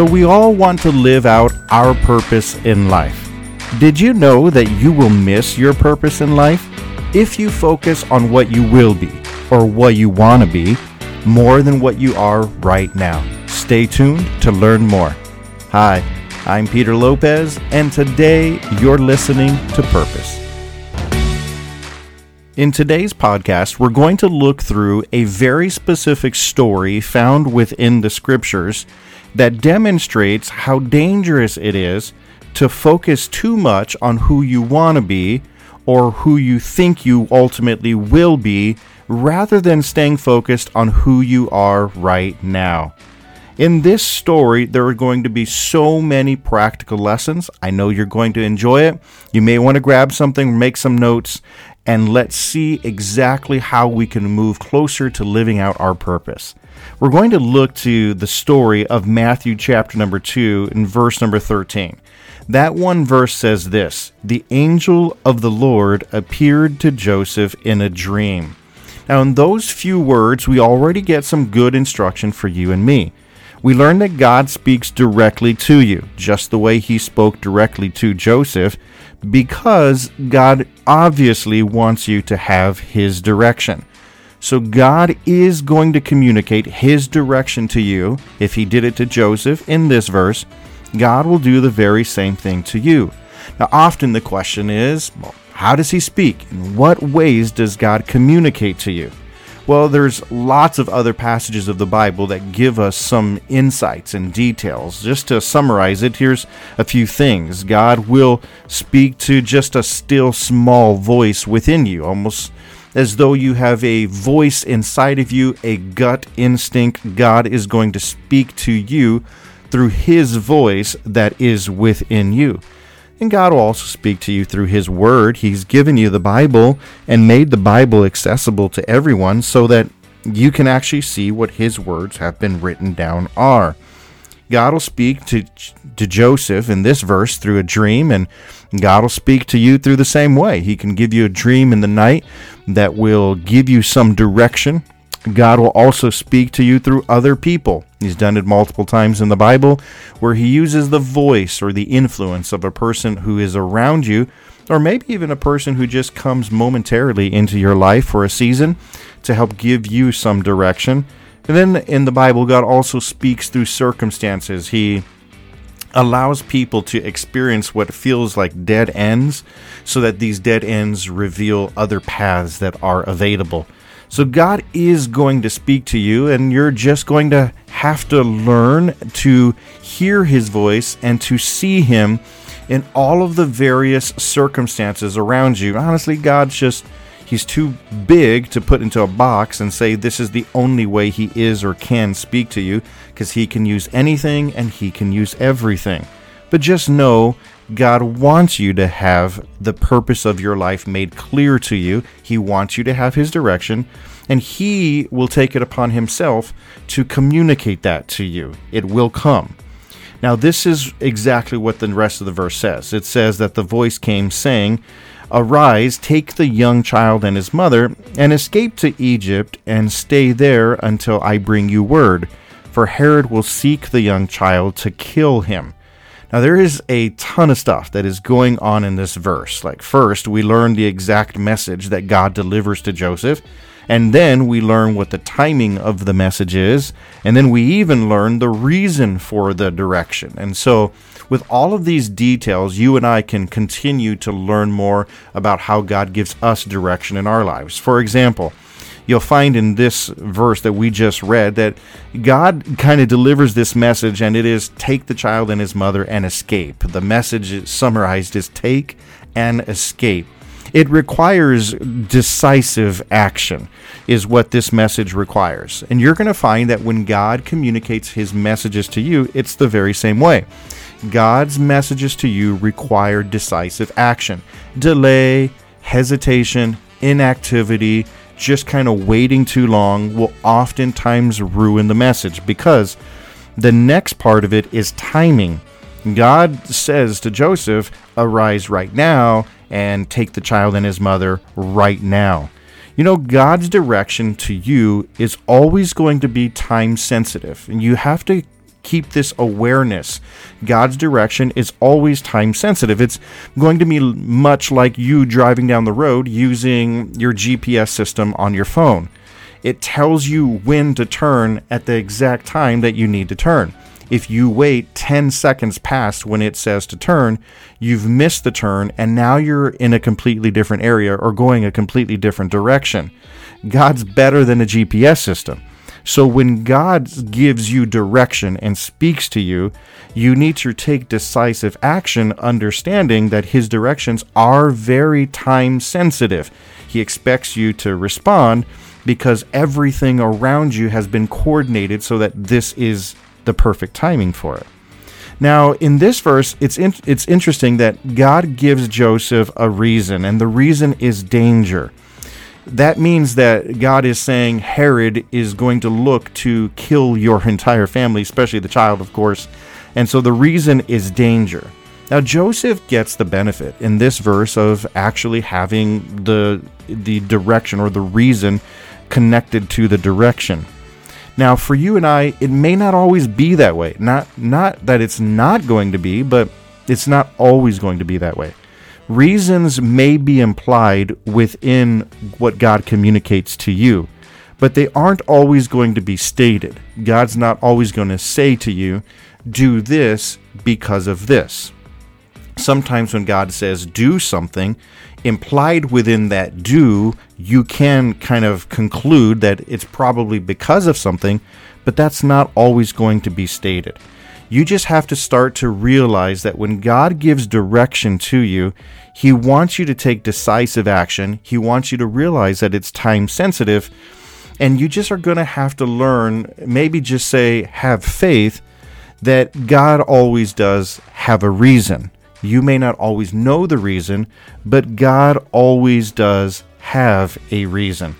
So, we all want to live out our purpose in life. Did you know that you will miss your purpose in life if you focus on what you will be or what you want to be more than what you are right now? Stay tuned to learn more. Hi, I'm Peter Lopez, and today you're listening to Purpose. In today's podcast, we're going to look through a very specific story found within the scriptures that demonstrates how dangerous it is to focus too much on who you want to be or who you think you ultimately will be rather than staying focused on who you are right now. In this story, there are going to be so many practical lessons. I know you're going to enjoy it. You may want to grab something, make some notes, and let's see exactly how we can move closer to living out our purpose. We're going to look to the story of Matthew chapter number 2 and verse number 13. That one verse says this The angel of the Lord appeared to Joseph in a dream. Now, in those few words, we already get some good instruction for you and me. We learn that God speaks directly to you, just the way he spoke directly to Joseph, because God obviously wants you to have his direction. So God is going to communicate his direction to you. If he did it to Joseph in this verse, God will do the very same thing to you. Now, often the question is, well, how does he speak? In what ways does God communicate to you? Well, there's lots of other passages of the Bible that give us some insights and details. Just to summarize it, here's a few things. God will speak to just a still small voice within you, almost as though you have a voice inside of you, a gut instinct. God is going to speak to you through His voice that is within you. And God will also speak to you through His Word. He's given you the Bible and made the Bible accessible to everyone so that you can actually see what His words have been written down are. God will speak to, to Joseph in this verse through a dream, and God will speak to you through the same way. He can give you a dream in the night that will give you some direction God will also speak to you through other people. He's done it multiple times in the Bible where he uses the voice or the influence of a person who is around you, or maybe even a person who just comes momentarily into your life for a season to help give you some direction. And then in the Bible, God also speaks through circumstances. He allows people to experience what feels like dead ends so that these dead ends reveal other paths that are available. So God is going to speak to you, and you're just going to have to learn to hear His voice and to see Him in all of the various circumstances around you. Honestly, God's just. He's too big to put into a box and say this is the only way he is or can speak to you because he can use anything and he can use everything. But just know God wants you to have the purpose of your life made clear to you. He wants you to have His direction, and He will take it upon Himself to communicate that to you. It will come. Now, this is exactly what the rest of the verse says. It says that the voice came saying, Arise, take the young child and his mother, and escape to Egypt, and stay there until I bring you word. For Herod will seek the young child to kill him. Now, there is a ton of stuff that is going on in this verse. Like, first, we learn the exact message that God delivers to Joseph, and then we learn what the timing of the message is, and then we even learn the reason for the direction. And so, with all of these details, you and I can continue to learn more about how God gives us direction in our lives. For example, you'll find in this verse that we just read that God kind of delivers this message, and it is take the child and his mother and escape. The message summarized is take and escape. It requires decisive action, is what this message requires. And you're going to find that when God communicates his messages to you, it's the very same way. God's messages to you require decisive action. Delay, hesitation, inactivity, just kind of waiting too long will oftentimes ruin the message because the next part of it is timing. God says to Joseph, Arise right now and take the child and his mother right now. You know, God's direction to you is always going to be time sensitive, and you have to keep this awareness. God's direction is always time sensitive. It's going to be much like you driving down the road using your GPS system on your phone. It tells you when to turn at the exact time that you need to turn. If you wait 10 seconds past when it says to turn, you've missed the turn and now you're in a completely different area or going a completely different direction. God's better than a GPS system. So when God gives you direction and speaks to you, you need to take decisive action, understanding that His directions are very time sensitive. He expects you to respond because everything around you has been coordinated so that this is the perfect timing for it. Now, in this verse, it's in, it's interesting that God gives Joseph a reason, and the reason is danger. That means that God is saying Herod is going to look to kill your entire family, especially the child, of course. And so the reason is danger. Now Joseph gets the benefit in this verse of actually having the the direction or the reason connected to the direction. Now, for you and I, it may not always be that way. Not not that it's not going to be, but it's not always going to be that way. Reasons may be implied within what God communicates to you, but they aren't always going to be stated. God's not always going to say to you, "Do this because of this." Sometimes when God says do something, implied within that do, you can kind of conclude that it's probably because of something, but that's not always going to be stated. You just have to start to realize that when God gives direction to you, He wants you to take decisive action. He wants you to realize that it's time sensitive. And you just are going to have to learn, maybe just say, have faith that God always does have a reason. You may not always know the reason, but God always does have a reason.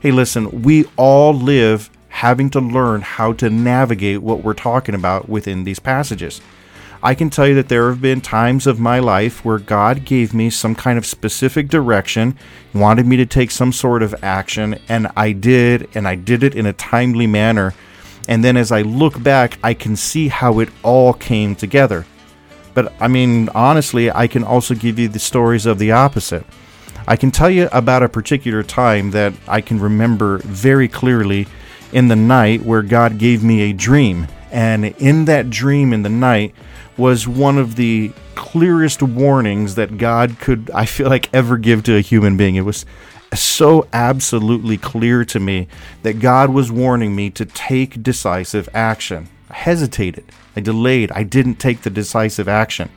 Hey, listen, we all live having to learn how to navigate what we're talking about within these passages. I can tell you that there have been times of my life where God gave me some kind of specific direction, wanted me to take some sort of action, and I did, and I did it in a timely manner. And then as I look back, I can see how it all came together. But I mean, honestly, I can also give you the stories of the opposite. I can tell you about a particular time that I can remember very clearly in the night where God gave me a dream. And in that dream in the night was one of the clearest warnings that God could, I feel like, ever give to a human being. It was so absolutely clear to me that God was warning me to take decisive action. Hesitated. I delayed. I didn't take the decisive action.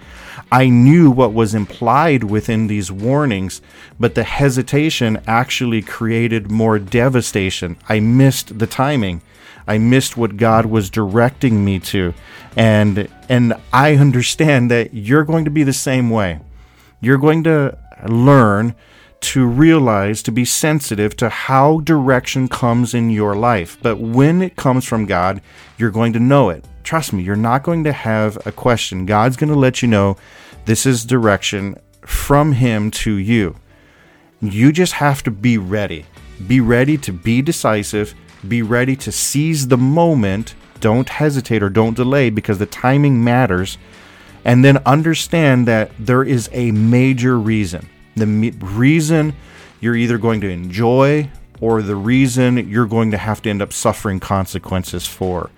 I knew what was implied within these warnings, but the hesitation actually created more devastation. I missed the timing. I missed what God was directing me to. And and I understand that you're going to be the same way. You're going to learn to realize, to be sensitive to how direction comes in your life. But when it comes from God, you're going to know it. Trust me, you're not going to have a question. God's going to let you know this is direction from Him to you. You just have to be ready. Be ready to be decisive. Be ready to seize the moment. Don't hesitate or don't delay because the timing matters. And then understand that there is a major reason. The reason you're either going to enjoy or the reason you're going to have to end up suffering consequences for.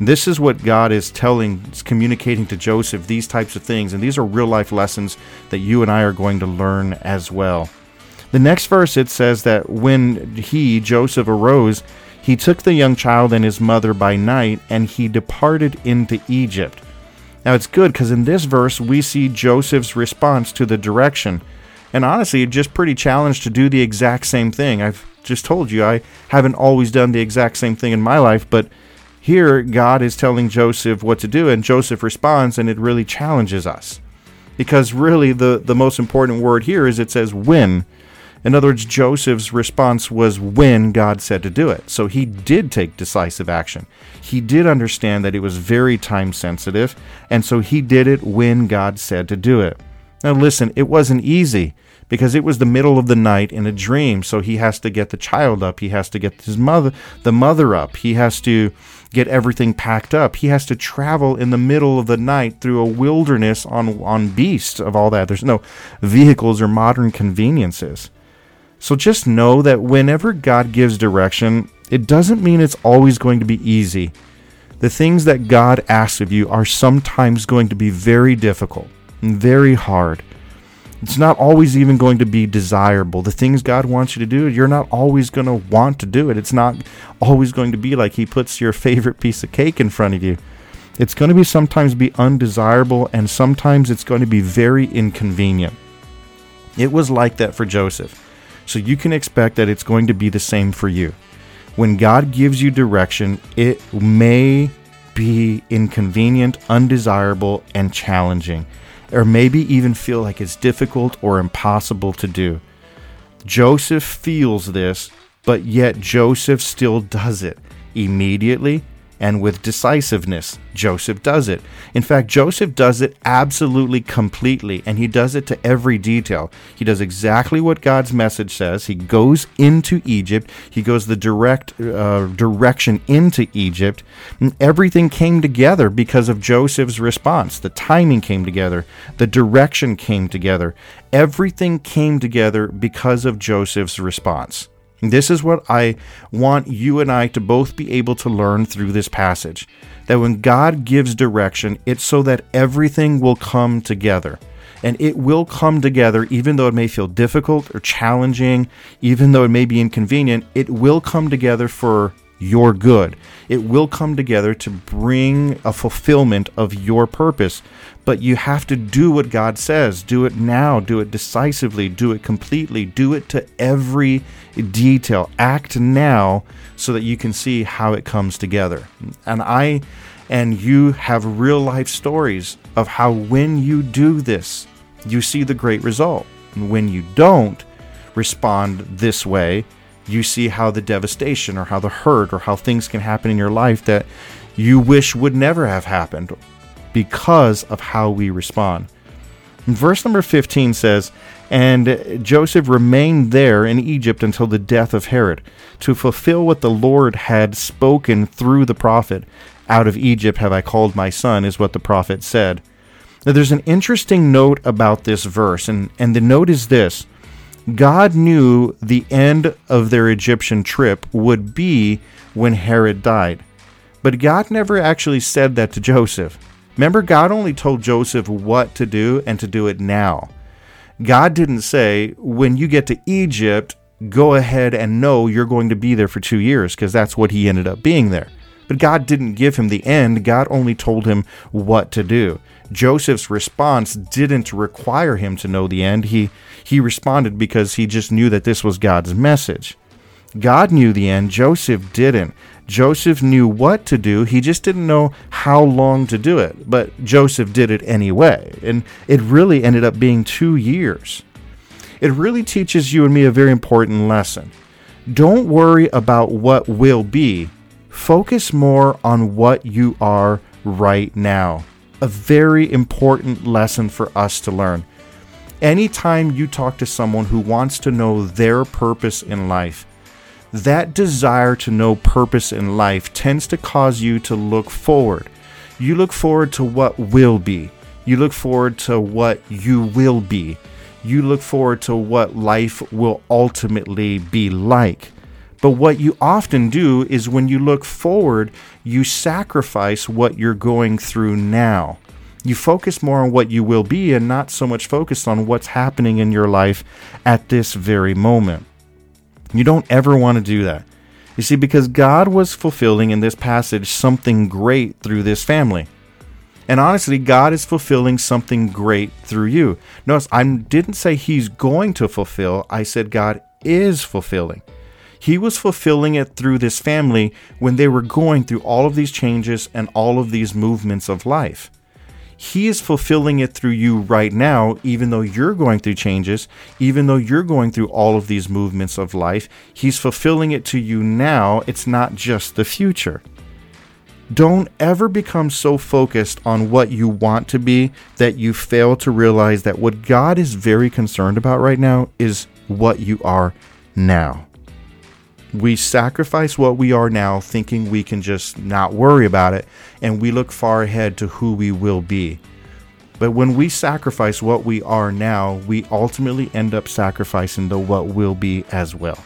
This is what God is telling, is communicating to Joseph these types of things, and these are real life lessons that you and I are going to learn as well. The next verse it says that when he, Joseph, arose, he took the young child and his mother by night, and he departed into Egypt. Now it's good because in this verse we see Joseph's response to the direction. And honestly, just pretty challenged to do the exact same thing. I've just told you I haven't always done the exact same thing in my life, but here, God is telling Joseph what to do, and Joseph responds, and it really challenges us. Because really, the, the most important word here is it says when. In other words, Joseph's response was when God said to do it. So he did take decisive action. He did understand that it was very time sensitive, and so he did it when God said to do it. Now, listen, it wasn't easy because it was the middle of the night in a dream. So he has to get the child up. He has to get his mother, the mother up. He has to get everything packed up. He has to travel in the middle of the night through a wilderness on, on beasts of all that. There's no vehicles or modern conveniences. So just know that whenever God gives direction, it doesn't mean it's always going to be easy. The things that God asks of you are sometimes going to be very difficult and very hard. It's not always even going to be desirable. The things God wants you to do, you're not always going to want to do it. It's not always going to be like He puts your favorite piece of cake in front of you. It's going to be sometimes be undesirable and sometimes it's going to be very inconvenient. It was like that for Joseph. So you can expect that it's going to be the same for you. When God gives you direction, it may be inconvenient, undesirable, and challenging or maybe even feel like it's difficult or impossible to do. Joseph feels this, but yet Joseph still does it immediately and with decisiveness. Joseph does it. In fact, Joseph does it absolutely completely, and he does it to every detail. He does exactly what God's message says. He goes into Egypt, he goes the direct uh, direction into Egypt, and everything came together because of Joseph's response. The timing came together, the direction came together. Everything came together because of Joseph's response. This is what I want you and I to both be able to learn through this passage. That when God gives direction, it's so that everything will come together. And it will come together, even though it may feel difficult or challenging, even though it may be inconvenient, it will come together for your good. It will come together to bring a fulfillment of your purpose. But you have to do what God says. Do it now. Do it decisively. Do it completely. Do it to every detail. Act now so that you can see how it comes together. And I and you have real life stories of how when you do this, you see the great result. And when you don't respond this way, you see how the devastation or how the hurt or how things can happen in your life that you wish would never have happened because of how we respond. verse number 15 says, And Joseph remained there in Egypt until the death of Herod, to fulfill what the Lord had spoken through the prophet. Out of Egypt have I called my son, is what the prophet said. Now, there's an interesting note about this verse, and, and the note is this God knew the end of their Egyptian trip would be when Herod died. But God never actually said that to Joseph. Remember, God only told Joseph what to do and to do it now. God didn't say, when you get to Egypt, go ahead and know you're going to be there for two years, because that's what he ended up being there. But God didn't give him the end, God only told him what to do. Joseph's response didn't require him to know the end. He he responded because he just knew that this was God's message. God knew the end, Joseph didn't. Joseph knew what to do, he just didn't know how long to do it. But Joseph did it anyway, and it really ended up being 2 years. It really teaches you and me a very important lesson. Don't worry about what will be. Focus more on what you are right now a very important lesson for us to learn. Anytime you talk to someone who wants to know their purpose in life, that desire to know purpose in life tends to cause you to look forward. You look forward to what will be. You look forward to what you will be. You look forward to what life will ultimately be like. But what you often do is when you look forward, you sacrifice what you're going through now. You focus more on what you will be and not so much focused on what's happening in your life at this very moment. You don't ever want to do that. You see, because God was fulfilling in this passage something great through this family. And honestly, God is fulfilling something great through you. Notice, I didn't say He's going to fulfill, I said God is fulfilling. He was fulfilling it through this family when they were going through all of these changes and all of these movements of life. He is fulfilling it through you right now, even though you're going through changes, even though you're going through all of these movements of life. He's fulfilling it to you now. It's not just the future. Don't ever become so focused on what you want to be that you fail to realize that what God is very concerned about right now is what you are now. We sacrifice what we are now, thinking we can just not worry about it, and we look far ahead to who we will be. But when we sacrifice what we are now, we ultimately end up sacrificing the what will be as well.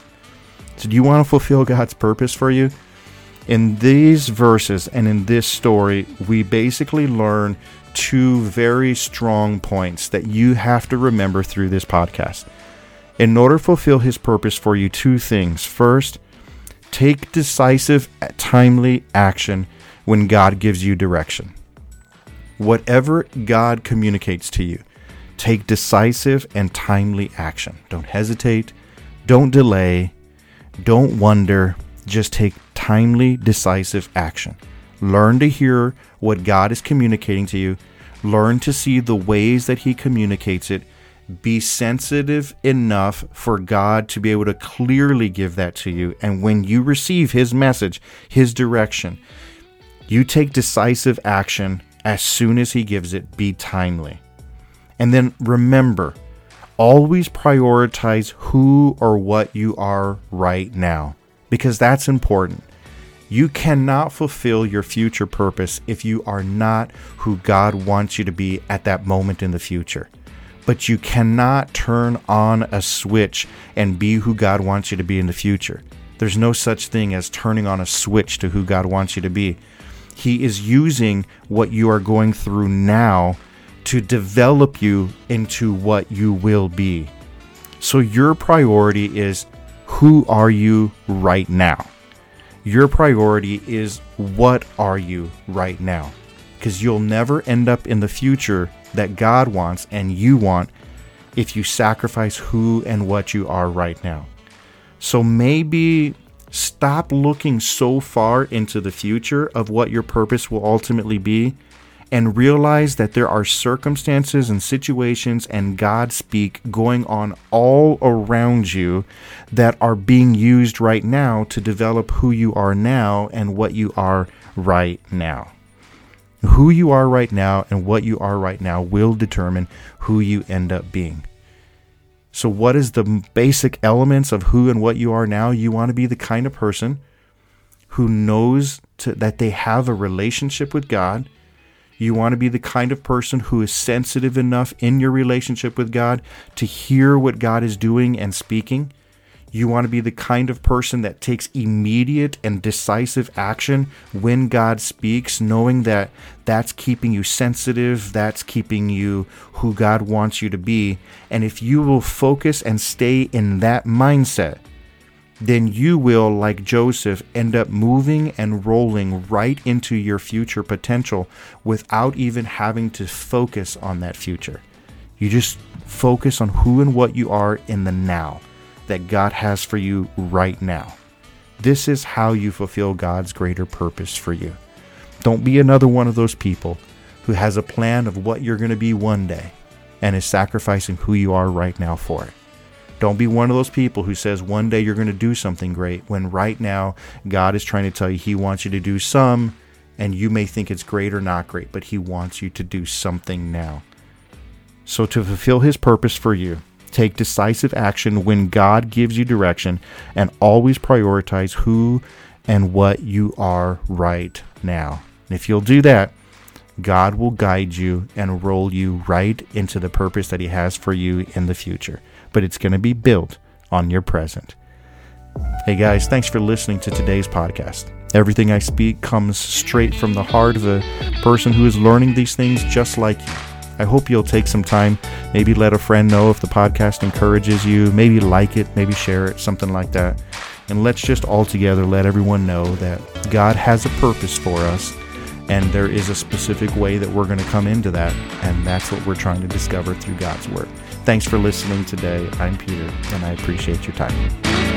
So, do you want to fulfill God's purpose for you? In these verses and in this story, we basically learn two very strong points that you have to remember through this podcast. In order to fulfill His purpose for you, two things. First, take decisive, timely action when God gives you direction. Whatever God communicates to you, take decisive and timely action. Don't hesitate, don't delay, don't wonder, just take timely, decisive action. Learn to hear what God is communicating to you. Learn to see the ways that He communicates it. Be sensitive enough for God to be able to clearly give that to you. And when you receive His message, His direction, you take decisive action as soon as He gives it. Be timely. And then remember, always prioritize who or what you are right now because that's important. You cannot fulfill your future purpose if you are not who God wants you to be at that moment in the future. But you cannot turn on a switch and be who God wants you to be in the future. There's no such thing as turning on a switch to who God wants you to be. He is using what you are going through now to develop you into what you will be. So your priority is who are you right now? Your priority is what are you right now? Because you'll never end up in the future that God wants and you want if you sacrifice who and what you are right now. So maybe stop looking so far into the future of what your purpose will ultimately be and realize that there are circumstances and situations and God speak going on all around you that are being used right now to develop who you are now and what you are right now. Who you are right now and what you are right now will determine who you end up being. So, what is the basic elements of who and what you are now? You want to be the kind of person who knows to, that they have a relationship with God you want to be the kind of person who is sensitive enough in your relationship with God to hear what God is doing and speaking. You want to be the kind of person that takes immediate and decisive action when God speaks, knowing that that's keeping you sensitive, that's keeping you who God wants you to be. And if you will focus and stay in that mindset, then you will, like Joseph, end up moving and rolling right into your future potential without even having to focus on that future. You just focus on who and what you are in the now that God has for you right now. This is how you fulfill God's greater purpose for you. Don't be another one of those people who has a plan of what you're going to be one day and is sacrificing who you are right now for it. Don't be one of those people who says one day you're going to do something great when right now God is trying to tell you He wants you to do some, and you may think it's great or not great, but He wants you to do something now. So, to fulfill His purpose for you, take decisive action when God gives you direction and always prioritize who and what you are right now. And if you'll do that, God will guide you and roll you right into the purpose that He has for you in the future but it's going to be built on your present. Hey guys, thanks for listening to today's podcast. Everything I speak comes straight from the heart of a person who is learning these things just like you. I hope you'll take some time, maybe let a friend know if the podcast encourages you, maybe like it, maybe share it, something like that. And let's just all together let everyone know that God has a purpose for us and there is a specific way that we're going to come into that. And that's what we're trying to discover through God's Word. Thanks for listening today. I'm Peter, and I appreciate your time.